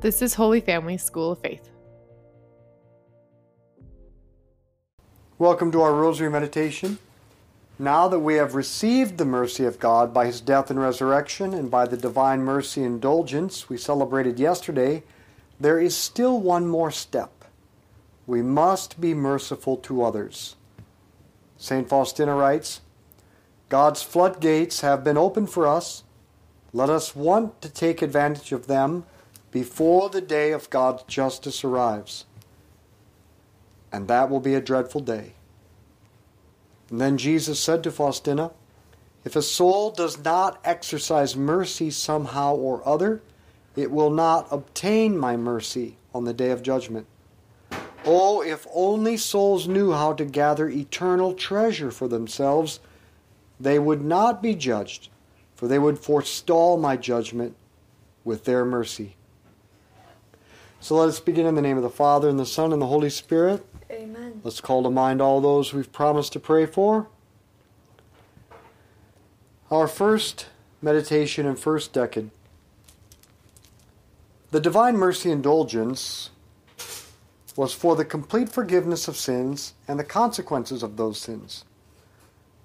This is Holy Family School of Faith. Welcome to our Rosary Meditation. Now that we have received the mercy of God by His death and resurrection and by the divine mercy indulgence we celebrated yesterday, there is still one more step. We must be merciful to others. St. Faustina writes God's floodgates have been opened for us. Let us want to take advantage of them before the day of God's justice arrives. And that will be a dreadful day. And then Jesus said to Faustina, If a soul does not exercise mercy somehow or other, it will not obtain my mercy on the day of judgment. Oh, if only souls knew how to gather eternal treasure for themselves, they would not be judged, for they would forestall my judgment with their mercy. So let us begin in the name of the Father, and the Son, and the Holy Spirit. Amen. Let's call to mind all those we've promised to pray for. Our first meditation and first decade. The Divine Mercy Indulgence was for the complete forgiveness of sins and the consequences of those sins.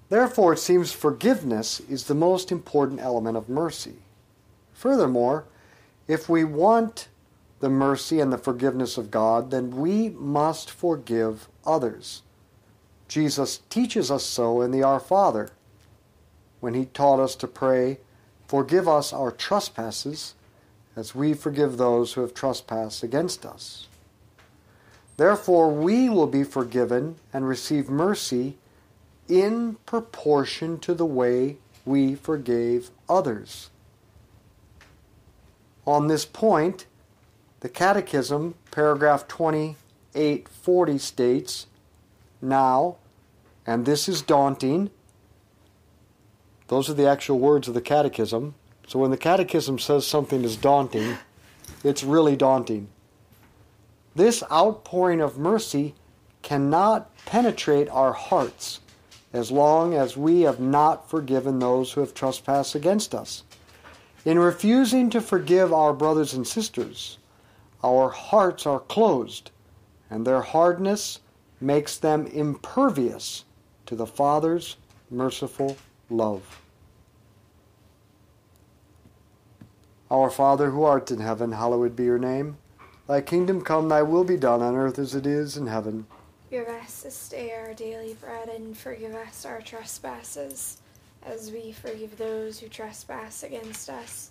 Therefore, it seems forgiveness is the most important element of mercy. Furthermore, if we want the mercy and the forgiveness of God, then we must forgive others. Jesus teaches us so in the Our Father when he taught us to pray, Forgive us our trespasses as we forgive those who have trespassed against us. Therefore, we will be forgiven and receive mercy in proportion to the way we forgave others. On this point, the Catechism, paragraph 2840, states Now, and this is daunting, those are the actual words of the Catechism. So when the Catechism says something is daunting, it's really daunting. This outpouring of mercy cannot penetrate our hearts as long as we have not forgiven those who have trespassed against us. In refusing to forgive our brothers and sisters, our hearts are closed, and their hardness makes them impervious to the Father's merciful love. Our Father who art in heaven, hallowed be your name. Thy kingdom come, thy will be done on earth as it is in heaven. Give us this day our daily bread, and forgive us our trespasses, as we forgive those who trespass against us.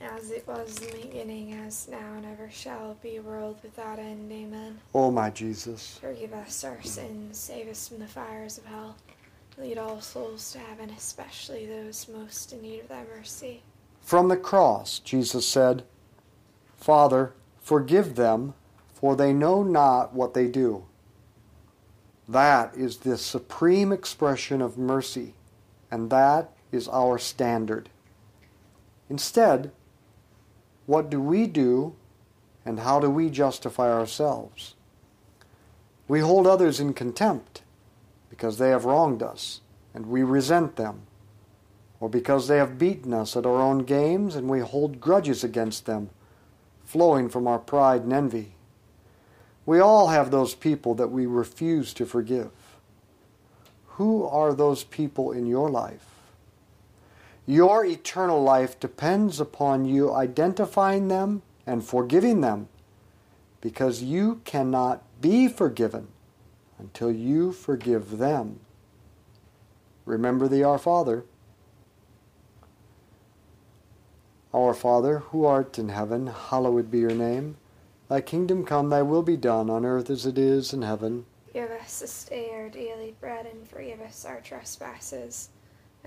As it was in the beginning, as now and ever shall be, world without end. Amen. O my Jesus. Forgive us our sins, save us from the fires of hell. Lead all souls to heaven, especially those most in need of thy mercy. From the cross, Jesus said, Father, forgive them, for they know not what they do. That is the supreme expression of mercy, and that is our standard. Instead, what do we do, and how do we justify ourselves? We hold others in contempt because they have wronged us, and we resent them or because they have beaten us at our own games and we hold grudges against them, flowing from our pride and envy. We all have those people that we refuse to forgive. Who are those people in your life? Your eternal life depends upon you identifying them and forgiving them because you cannot be forgiven until you forgive them. Remember the Our Father. Our Father, who art in heaven, hallowed be your name. Thy kingdom come, thy will be done, on earth as it is in heaven. Give us this day our daily bread, and forgive us our trespasses,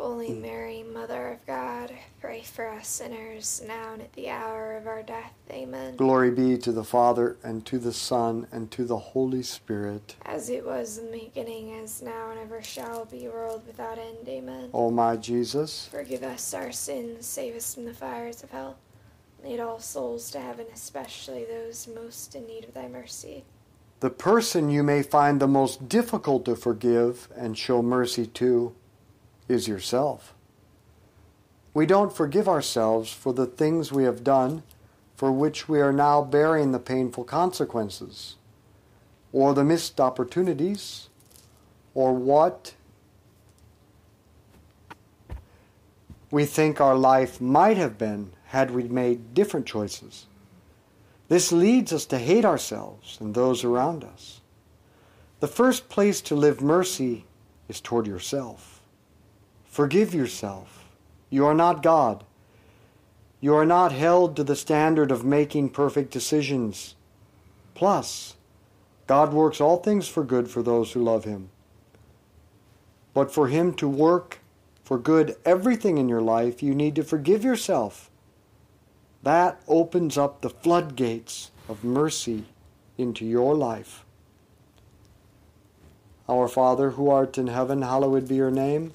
Holy Mary, Mother of God, pray for us sinners, now and at the hour of our death. Amen. Glory be to the Father, and to the Son, and to the Holy Spirit. As it was in the beginning, as now and ever shall be, world without end. Amen. O my Jesus, Forgive us our sins, save us from the fires of hell. Lead all souls to heaven, especially those most in need of thy mercy. The person you may find the most difficult to forgive and show mercy to is yourself. We don't forgive ourselves for the things we have done for which we are now bearing the painful consequences, or the missed opportunities, or what we think our life might have been had we made different choices. This leads us to hate ourselves and those around us. The first place to live mercy is toward yourself. Forgive yourself. You are not God. You are not held to the standard of making perfect decisions. Plus, God works all things for good for those who love Him. But for Him to work for good everything in your life, you need to forgive yourself. That opens up the floodgates of mercy into your life. Our Father, who art in heaven, hallowed be your name.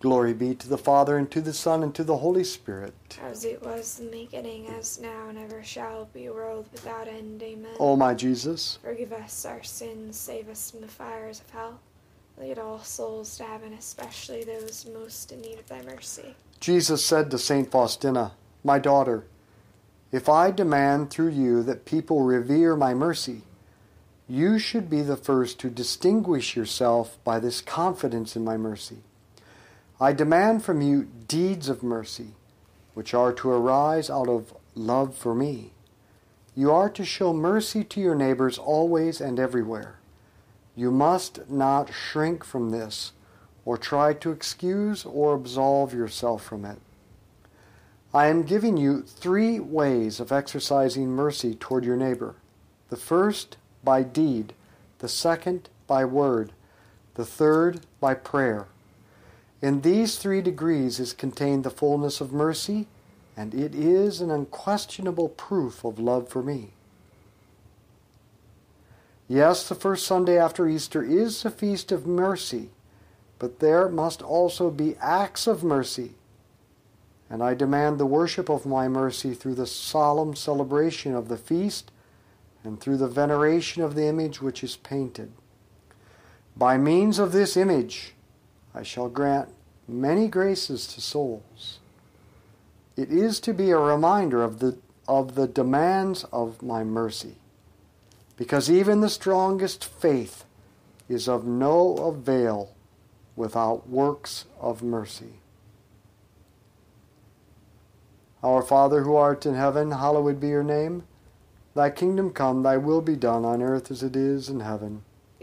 Glory be to the Father, and to the Son, and to the Holy Spirit. As it was in the beginning, as now, and ever shall be, world without end. Amen. O my Jesus, Forgive us our sins, save us from the fires of hell. Lead all souls to heaven, especially those most in need of thy mercy. Jesus said to Saint Faustina, My daughter, if I demand through you that people revere my mercy, you should be the first to distinguish yourself by this confidence in my mercy. I demand from you deeds of mercy, which are to arise out of love for me. You are to show mercy to your neighbors always and everywhere. You must not shrink from this or try to excuse or absolve yourself from it. I am giving you three ways of exercising mercy toward your neighbor. The first, by deed, the second, by word, the third, by prayer. In these three degrees is contained the fullness of mercy, and it is an unquestionable proof of love for me. Yes, the first Sunday after Easter is the feast of mercy, but there must also be acts of mercy. And I demand the worship of my mercy through the solemn celebration of the feast and through the veneration of the image which is painted. By means of this image, I shall grant many graces to souls. It is to be a reminder of the, of the demands of my mercy, because even the strongest faith is of no avail without works of mercy. Our Father who art in heaven, hallowed be your name. Thy kingdom come, thy will be done on earth as it is in heaven.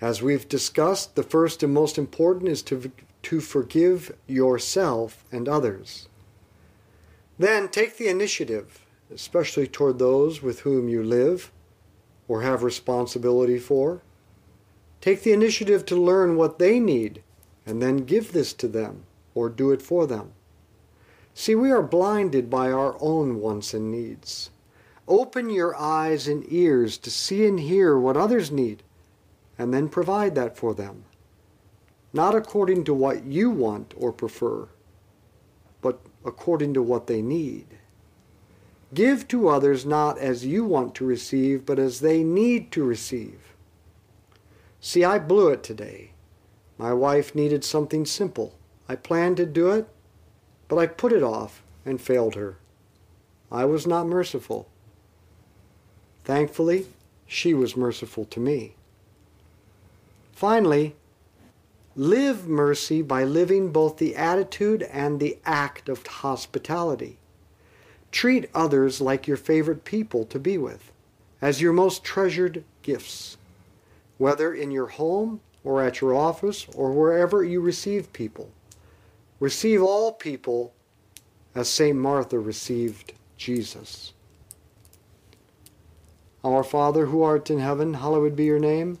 As we've discussed, the first and most important is to, to forgive yourself and others. Then take the initiative, especially toward those with whom you live or have responsibility for. Take the initiative to learn what they need and then give this to them or do it for them. See, we are blinded by our own wants and needs. Open your eyes and ears to see and hear what others need and then provide that for them. Not according to what you want or prefer, but according to what they need. Give to others not as you want to receive, but as they need to receive. See, I blew it today. My wife needed something simple. I planned to do it, but I put it off and failed her. I was not merciful. Thankfully, she was merciful to me. Finally, Live mercy by living both the attitude and the act of hospitality. Treat others like your favorite people to be with, as your most treasured gifts, whether in your home or at your office or wherever you receive people. Receive all people as St. Martha received Jesus. Our Father who art in heaven, hallowed be your name.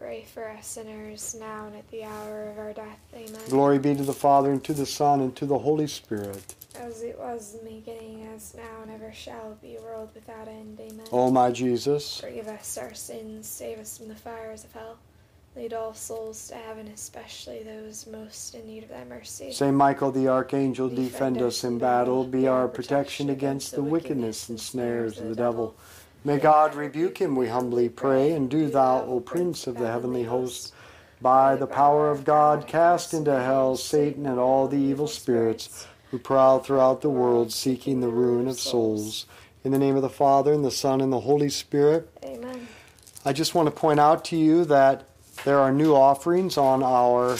pray for us sinners, now and at the hour of our death. Amen. Glory be to the Father, and to the Son, and to the Holy Spirit. As it was in the beginning, as now, and ever shall be, world without end. Amen. O my Jesus, Forgive us our sins, save us from the fires of hell. Lead all souls to heaven, especially those most in need of thy mercy. Saint Michael the Archangel, defend us in battle. Be our protection against the wickedness and snares of the devil. May God rebuke him, we humbly pray. And do thou, O Prince of the heavenly host, by the power of God, cast into hell Satan and all the evil spirits who prowl throughout the world seeking the ruin of souls. In the name of the Father, and the Son, and the Holy Spirit. Amen. I just want to point out to you that there are new offerings on our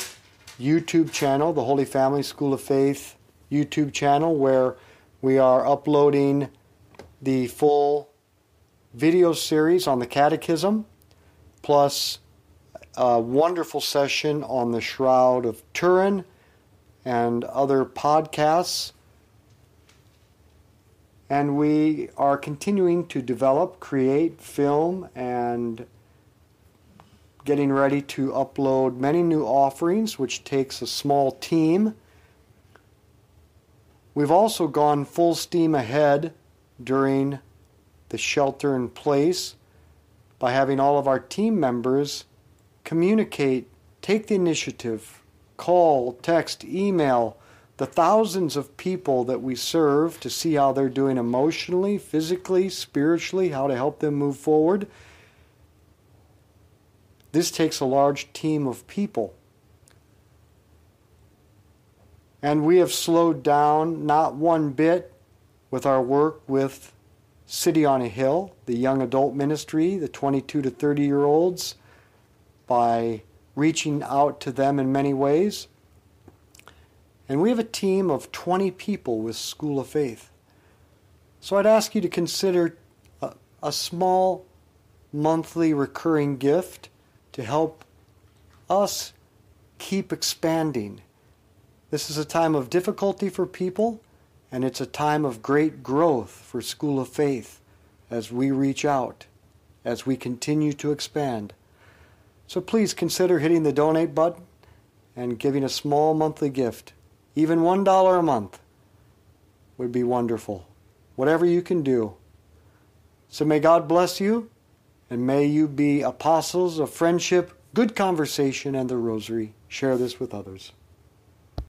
YouTube channel, the Holy Family School of Faith YouTube channel, where we are uploading the full video series on the Catechism, plus a wonderful session on the Shroud of Turin and other podcasts. And we are continuing to develop, create, film, and getting ready to upload many new offerings, which takes a small team. We've also gone full steam ahead during the shelter in place by having all of our team members communicate, take the initiative, call, text, email the thousands of people that we serve to see how they're doing emotionally, physically, spiritually, how to help them move forward. This takes a large team of people. And we have slowed down not one bit with our work with City on a Hill, the young adult ministry, the 22 to 30 year olds, by reaching out to them in many ways. And we have a team of 20 people with School of Faith. So I'd ask you to consider a, a small monthly recurring gift to help us keep expanding. This is a time of difficulty for people, and it's a time of great growth for School of Faith as we reach out, as we continue to expand. So please consider hitting the donate button and giving a small monthly gift. Even $1 a month would be wonderful. Whatever you can do. So may God bless you, and may you be apostles of friendship, good conversation, and the rosary. Share this with others.